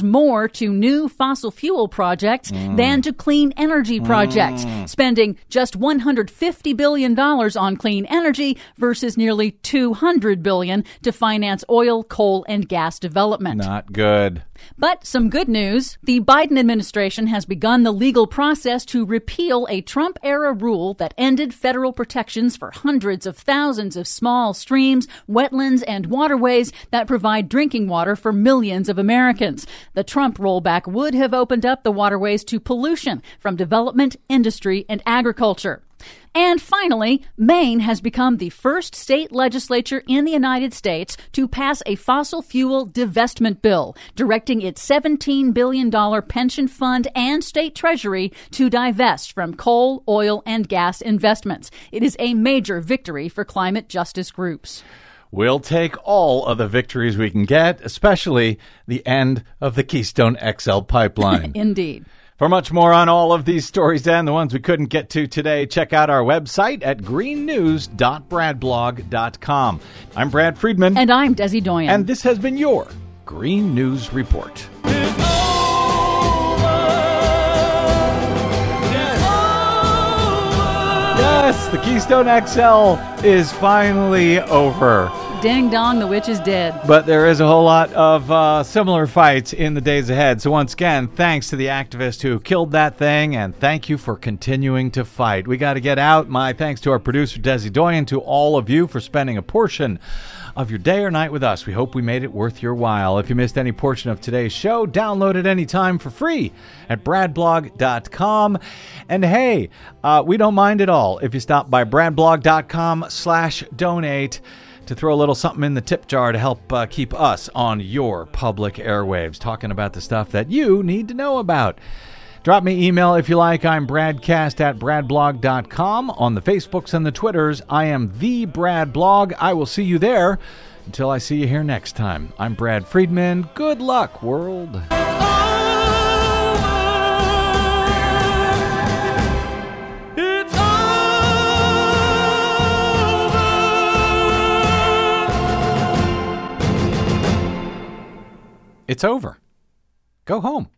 more to new fossil fuel projects mm. than to clean energy projects, mm. spending just $150 billion on clean energy versus nearly 200 billion to finance oil, coal, and gas development. Not good. But some good news. The Biden administration has begun the legal process to repeal a Trump era rule that ended federal protections for hundreds of thousands of small streams, wetlands, and waterways that provide drinking water for millions of Americans. The Trump rollback would have opened up the waterways to pollution from development, industry, and agriculture. And finally, Maine has become the first state legislature in the United States to pass a fossil fuel divestment bill, directing its $17 billion pension fund and state treasury to divest from coal, oil, and gas investments. It is a major victory for climate justice groups. We'll take all of the victories we can get, especially the end of the Keystone XL pipeline. [laughs] Indeed. For much more on all of these stories and the ones we couldn't get to today, check out our website at greennews.bradblog.com. I'm Brad Friedman. And I'm Desi Doyen. And this has been your Green News Report. Yes, the Keystone XL is finally over. Ding dong, the witch is dead. But there is a whole lot of uh, similar fights in the days ahead. So, once again, thanks to the activist who killed that thing, and thank you for continuing to fight. We got to get out. My thanks to our producer, Desi Doyen, to all of you for spending a portion of your day or night with us. We hope we made it worth your while. If you missed any portion of today's show, download it anytime for free at bradblog.com. And hey, uh, we don't mind at all if you stop by bradblog.com slash donate to throw a little something in the tip jar to help uh, keep us on your public airwaves, talking about the stuff that you need to know about. Drop me email if you like. I'm bradcast at bradblog.com. On the Facebooks and the Twitters, I am the Brad Blog. I will see you there. Until I see you here next time, I'm Brad Friedman. Good luck, world. It's over. Go home.